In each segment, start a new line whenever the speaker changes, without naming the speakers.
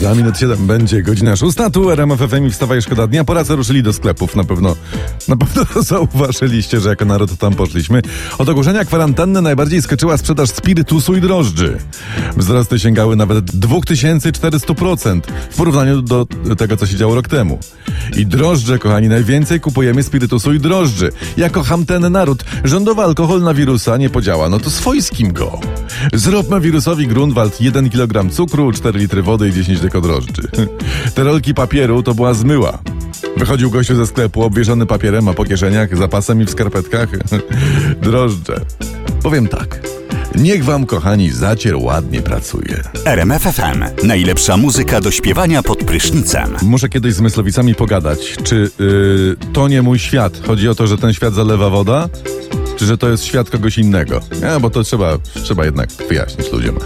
Za minut 7 będzie godzina 6. Tu RMF FM i wstawaj szkoda dnia. Po raz ruszyli do sklepów. Na pewno, na pewno zauważyliście, że jako naród tam poszliśmy. Od ogłoszenia kwarantanny najbardziej skoczyła sprzedaż spirytusu i drożdży. Wzrosty sięgały nawet 2400% w porównaniu do tego, co się działo rok temu. I drożdże, kochani, najwięcej kupujemy spirytusu i drożdży. Ja kocham ten naród. Rządowy alkohol na wirusa nie podziała, no to swojskim go. Zróbmy wirusowi Grunwald 1 kg cukru, 4 litry wody i 10 deko drożdży. Te rolki papieru to była zmyła. Wychodził gościu ze sklepu obwieszony papierem, a po kieszeniach, zapasem i w skarpetkach drożdże. Powiem tak. Niech wam, kochani, zacier ładnie pracuje.
RMF FM. Najlepsza muzyka do śpiewania pod prysznicem.
Muszę kiedyś z Mysłowicami pogadać, czy yy, to nie mój świat. Chodzi o to, że ten świat zalewa woda, czy że to jest świat kogoś innego. Ja, bo to trzeba, trzeba jednak wyjaśnić ludziom.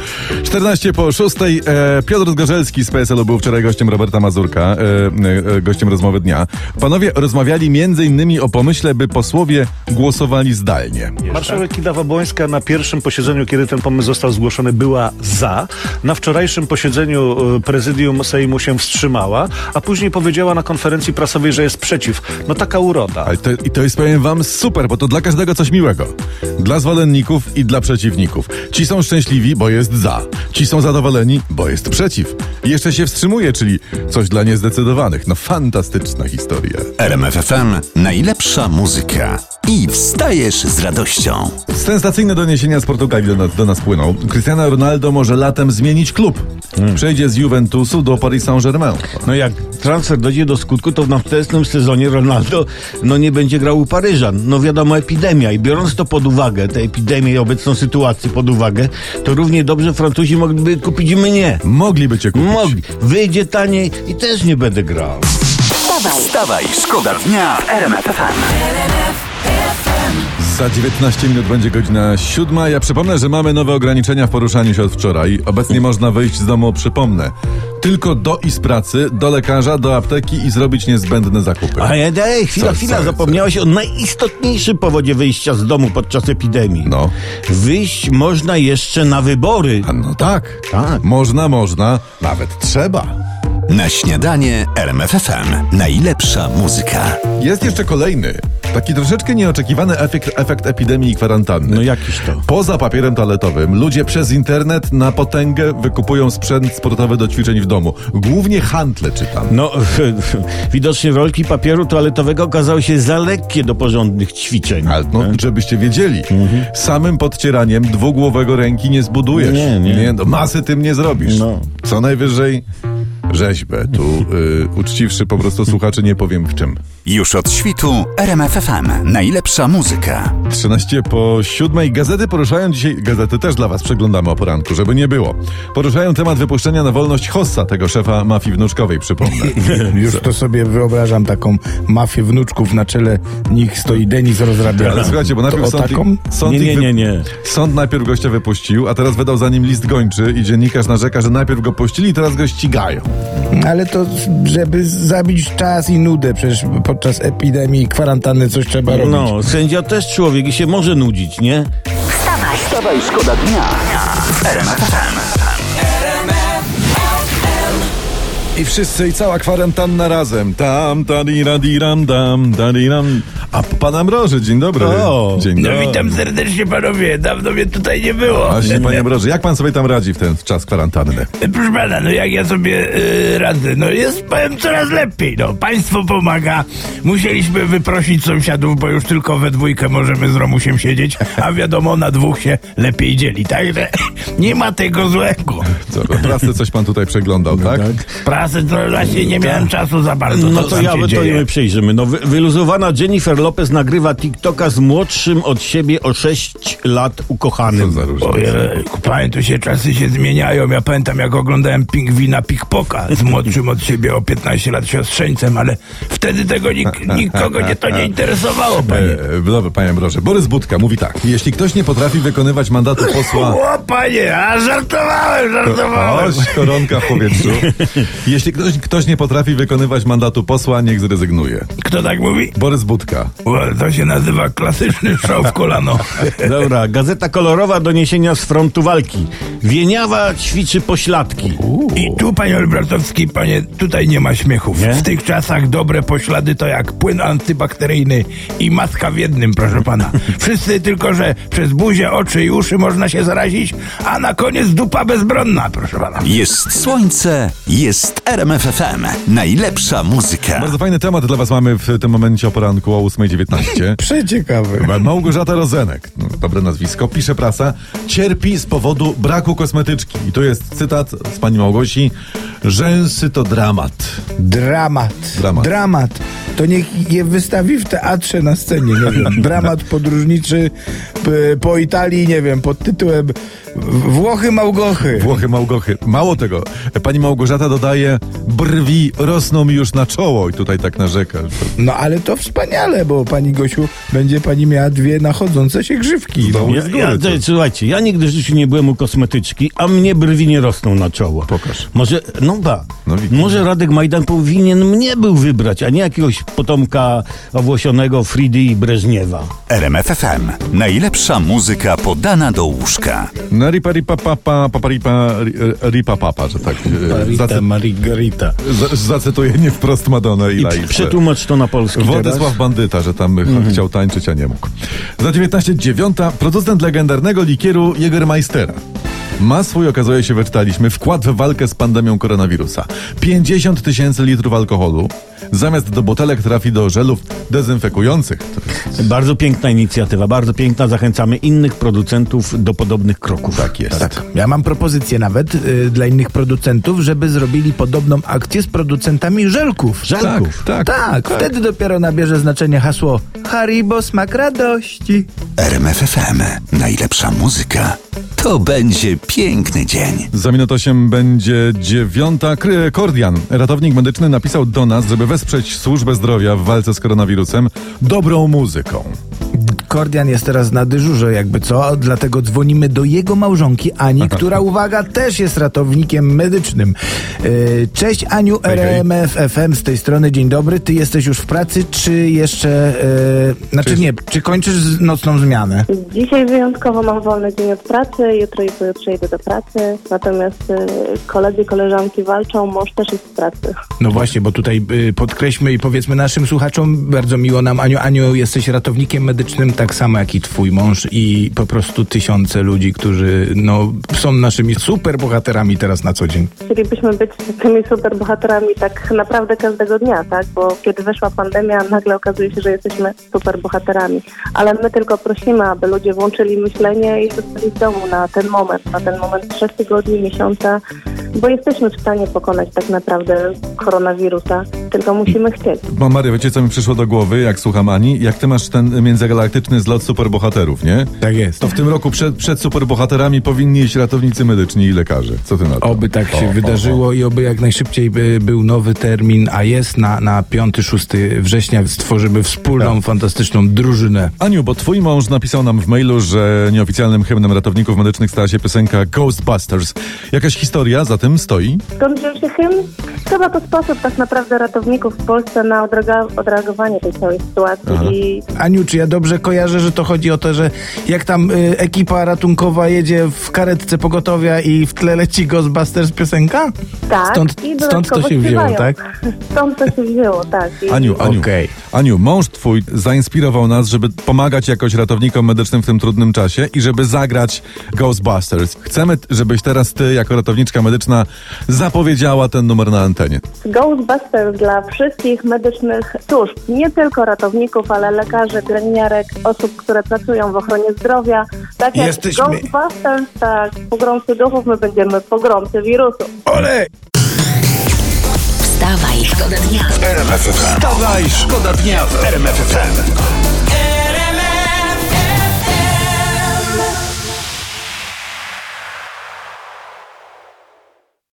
14 po 6. E, Piotr Zgorzelski z PSL-u był wczoraj gościem Roberta Mazurka, e, e, gościem rozmowy dnia. Panowie rozmawiali innymi o pomyśle, by posłowie głosowali zdalnie.
Marszałek Kidawa-Błońska na pierwszym posiedzeniu, kiedy ten pomysł został zgłoszony, była za. Na wczorajszym posiedzeniu e, prezydium Sejmu się wstrzymała, a później powiedziała na konferencji prasowej, że jest przeciw. No taka uroda.
Ale to, I to jest, powiem wam, super, bo to dla każdego coś miłego. Dla zwolenników i dla przeciwników. Ci są szczęśliwi, bo jest za. Ci są zadowoleni, bo jest przeciw. I jeszcze się wstrzymuje, czyli coś dla niezdecydowanych. No fantastyczna historia.
RMF FM. Najlepsza muzyka. I wstajesz z radością.
Sensacyjne doniesienia z Portugalii do nas, do nas płyną. Cristiano Ronaldo może latem zmienić klub. Przejdzie z Juventusu do Paris Saint-Germain.
No jak transfer dojdzie do skutku, to w następnym sezonie Ronaldo no nie będzie grał u Paryżan. No wiadomo, epidemia i biorąc to pod uwagę, tę epidemię i obecną sytuację pod uwagę, to równie dobrze Francuzi mogliby kupić mnie.
Mogliby cię kupić.
Mogli. Wyjdzie taniej i też nie będę grał.
Wstawaj,
Wstawaj, szkoda dnia w RMF FM.
Za 19 minut będzie godzina siódma. Ja przypomnę, że mamy nowe ograniczenia w poruszaniu się od wczoraj. Obecnie można wyjść z domu, przypomnę, tylko do i z pracy, do lekarza, do apteki i zrobić niezbędne zakupy.
A ja daj, chwila,
Co,
chwila,
co,
zapomniałeś o najistotniejszym powodzie wyjścia z domu podczas epidemii.
No.
Wyjść można jeszcze na wybory.
A no tak.
Tak.
Można, można, nawet trzeba.
Na śniadanie RMF FM. Najlepsza muzyka.
Jest jeszcze kolejny, taki troszeczkę nieoczekiwany efekt, efekt epidemii i kwarantanny.
No jakiś to.
Poza papierem toaletowym, ludzie przez internet na potęgę wykupują sprzęt sportowy do ćwiczeń w domu. Głównie handle czytam.
No, widocznie rolki papieru toaletowego okazały się za lekkie do porządnych ćwiczeń.
Ale no, żebyście wiedzieli, samym podcieraniem dwugłowego ręki nie zbudujesz.
Nie, nie.
no, masy tym nie zrobisz.
No.
Co najwyżej rzeźbę. Tu y, uczciwszy po prostu słuchacze nie powiem w czym.
Już od świtu RMF FM. Najlepsza muzyka.
13 po 7 gazety poruszają dzisiaj, gazety też dla was przeglądamy o poranku, żeby nie było. Poruszają temat wypuszczenia na wolność Hossa, tego szefa mafii wnuczkowej, przypomnę.
Już to sobie wyobrażam taką mafię wnuczków na czele nich stoi Denis rozrabiany.
Ale słuchajcie, bo najpierw sąd,
taką?
sąd,
Nie, nie, nie, nie.
sąd najpierw gościa wypuścił, a teraz wydał za nim list gończy i dziennikarz narzeka, że najpierw go puścili i teraz go ścigają.
Ale to, żeby zabić czas i nudę, przecież podczas epidemii i kwarantanny coś trzeba robić.
No, sędzia też człowiek i się może nudzić, nie?
wstawaj,
Wstawaj, szkoda dnia w RMF FM.
I wszyscy i cała kwarantanna razem. Tam, tadira-diram, dam, tadiram. A pan Ambroży, dzień dobry.
O,
dzień
No
dobry.
witam serdecznie panowie, dawno mnie tutaj nie było.
Właśnie, panie Ambroży, jak pan sobie tam radzi w ten czas kwarantanny?
Proszę pana, no jak ja sobie y, radzę, no jest powiem coraz lepiej, no państwo pomaga. Musieliśmy wyprosić sąsiadów, bo już tylko we dwójkę możemy z Romusiem siedzieć, a wiadomo, na dwóch się lepiej dzieli, także nie ma tego złego.
Co, prasę coś pan tutaj przeglądał, tak?
Prasy to właśnie nie miałem czasu za bardzo,
No to ja to
dzieje.
my przejrzymy. No, wy, wyluzowana Jennifer Lopez nagrywa TikToka z młodszym od siebie o 6 lat
Co
ukochanym.
Ojejku, panie, tu się czasy się zmieniają. Ja pamiętam, jak oglądałem pingwina Pikpoka z młodszym od siebie o 15 lat siostrzeńcem, ale wtedy tego nik nikogo nie to nie interesowało, panie.
E, Dobra, panie Ambroży. Borys Budka mówi tak. Jeśli ktoś nie potrafi wykonywać mandatu posła...
O, panie, a żartowałem, żartowałem.
Oś, koronka w powietrzu. Jeśli ktoś, ktoś nie potrafi wykonywać mandatu posła, niech zrezygnuje.
Kto tak mówi?
Borys Budka.
To się nazywa klasyczny strzał w kolano.
Dobra, gazeta kolorowa doniesienia z frontu walki. Wieniawa ćwiczy pośladki.
I tu, panie Olbratowski, panie, tutaj nie ma śmiechów.
Nie?
W tych czasach dobre poślady to jak płyn antybakteryjny i maska w jednym, proszę pana. Wszyscy tylko, że przez buzię, oczy i uszy można się zarazić, a na koniec dupa bezbronna, proszę pana.
Jest słońce, jest RMFFM. Najlepsza muzyka.
Bardzo fajny temat dla was mamy w tym momencie o poranku o 8.19.
Przeciekawy.
Małgorzata Rozenek, dobre nazwisko, pisze prasa, cierpi z powodu braku kosmetyczki. I tu jest cytat z pani Małgosi. Rzęsy to dramat.
Dramat.
Dramat.
Dramat. To niech je wystawi w teatrze na scenie, nie wiem. Dramat podróżniczy po Italii, nie wiem, pod tytułem Włochy Małgochy.
Włochy Małgochy. Mało tego, pani Małgorzata dodaje, brwi rosną mi już na czoło i tutaj tak narzeka.
No ale to wspaniale, bo pani Gosiu będzie pani miała dwie nachodzące się grzywki. No.
Ja,
góry,
ja,
to-
słuchajcie, ja nigdy w życiu nie byłem u kosmetyczki, a mnie brwi nie rosną na czoło.
Pokaż.
Może, no ba,
No
może Radek Majdan powinien mnie był wybrać, a nie jakiegoś potomka owłosionego Fridy i Breżniewa.
RMFFM. Najlepsza muzyka podana do łóżka.
Na ripa ripa papa, papa ripa, ri- ripa papa, że tak. e, Zacy,
Margarita.
za- zacytuję nie wprost Madonnę i
I
Laisę.
przetłumacz to na polski
Władysław
teraz.
Bandyta, że tam ch- chciał tańczyć, a nie mógł. Za 19.09 producent legendarnego likieru Jägermeistera. Ma swój, okazuje się, wyczytaliśmy, wkład w walkę z pandemią koronawirusa. 50 tysięcy litrów alkoholu zamiast do butelek trafi do żelów dezynfekujących. Jest,
Bardzo piękna inicjatywa, bardzo piękna. Zachęcamy innych producentów do podobnych kroków.
tak jest.
Tak. Ja mam propozycję nawet y, dla innych producentów, żeby zrobili podobną akcję z producentami żelków.
Żelków.
Tak, tak.
Tak, wtedy dopiero nabierze znaczenie hasło Haribo smak radości.
RMFFM. Najlepsza muzyka. To będzie piękny dzień.
Za minut 8 będzie dziewiąta. Kordian, ratownik medyczny, napisał do nas, żeby wesprzeć służbę zdrowia w walce z koronawirusem dobrą muzyką.
Kordian jest teraz na dyżurze, jakby co, dlatego dzwonimy do jego małżonki Ani, która, uwaga, też jest ratownikiem medycznym. Yy, Cześć Aniu,
Hej, hej.
RMF FM z tej strony, dzień dobry. Ty jesteś już w pracy, czy jeszcze, yy, znaczy
Cześć.
nie, czy kończysz z- nocną zmianę?
Dzisiaj wyjątkowo mam wolny dzień od pracy, jutro i pojutrze idę do pracy, natomiast y, koledzy, koleżanki walczą, mąż też jest w pracy.
No właśnie, bo tutaj y, podkreślmy i powiedzmy naszym słuchaczom, bardzo miło nam, Aniu, Aniu, jesteś ratownikiem medycznym, tak samo jak i twój mąż i po prostu tysiące ludzi, którzy no, są naszymi super bohaterami teraz na co dzień.
Chcielibyśmy być tymi super bohaterami tak naprawdę każdego dnia, tak? Bo kiedy weszła pandemia, nagle okazuje się, że jesteśmy super bohaterami. Ale my tylko prosimy, aby ludzie włączyli myślenie i zostali w domu na ten moment, na ten moment trzech tygodni, miesiąca, bo jesteśmy w stanie pokonać tak naprawdę koronawirusa, tylko musimy chcieć.
Ma Maria, wiecie co mi przyszło do głowy, jak słucham Ani? Jak ty masz ten międzygalaktyczny zlot superbohaterów, nie?
Tak jest.
To w tym roku przed, przed superbohaterami powinni iść ratownicy medyczni i lekarze. Co ty na to?
Oby tak się
O, o,
wydarzyło i oby jak najszybciej by był nowy termin, a jest na, na 5-6 września stworzymy wspólną,
Tak.
fantastyczną drużynę.
Aniu, bo twój mąż napisał nam w mailu, że nieoficjalnym hymnem ratowników medycznych stała się piosenka Ghostbusters. Jakaś historia za tym stoi?
Skąd wziął się hymn? Chyba to sposób tak naprawdę ratowników w Polsce na odreagowanie tej całej sytuacji i
Aniu, czy ja dobrze kojarzę, że to chodzi o to, że jak tam y, ekipa ratunkowa jedzie w karetce pogotowia i w tle leci Ghostbusters piosenka?
tak,
Stąd-
i
stąd to się wzięło,
śpiewają.
tak?
Stąd to się wzięło, tak. I
Aniu, Aniu,
Okej.
Aniu, mąż twój zainspirował nas, żeby pomagać jakoś ratownikom medycznym w tym trudnym czasie i żeby zagrać Ghostbusters. Chcemy, żebyś teraz ty, jako ratowniczka medyczna, zapowiedziała ten numer na antenie.
Ghostbusters dla wszystkich medycznych służb, nie tylko ratowników, ale lekarzy, pielęgniarek, osób, które pracują w ochronie zdrowia. Tak jak
Jesteśmy-
Ghostbusters, tak, pogromcy duchów, my będziemy pogromcy wirusów.
Ole!
Wstawaj, szkoda dnia.
Wstawaj, szkoda dnia w RMFFM.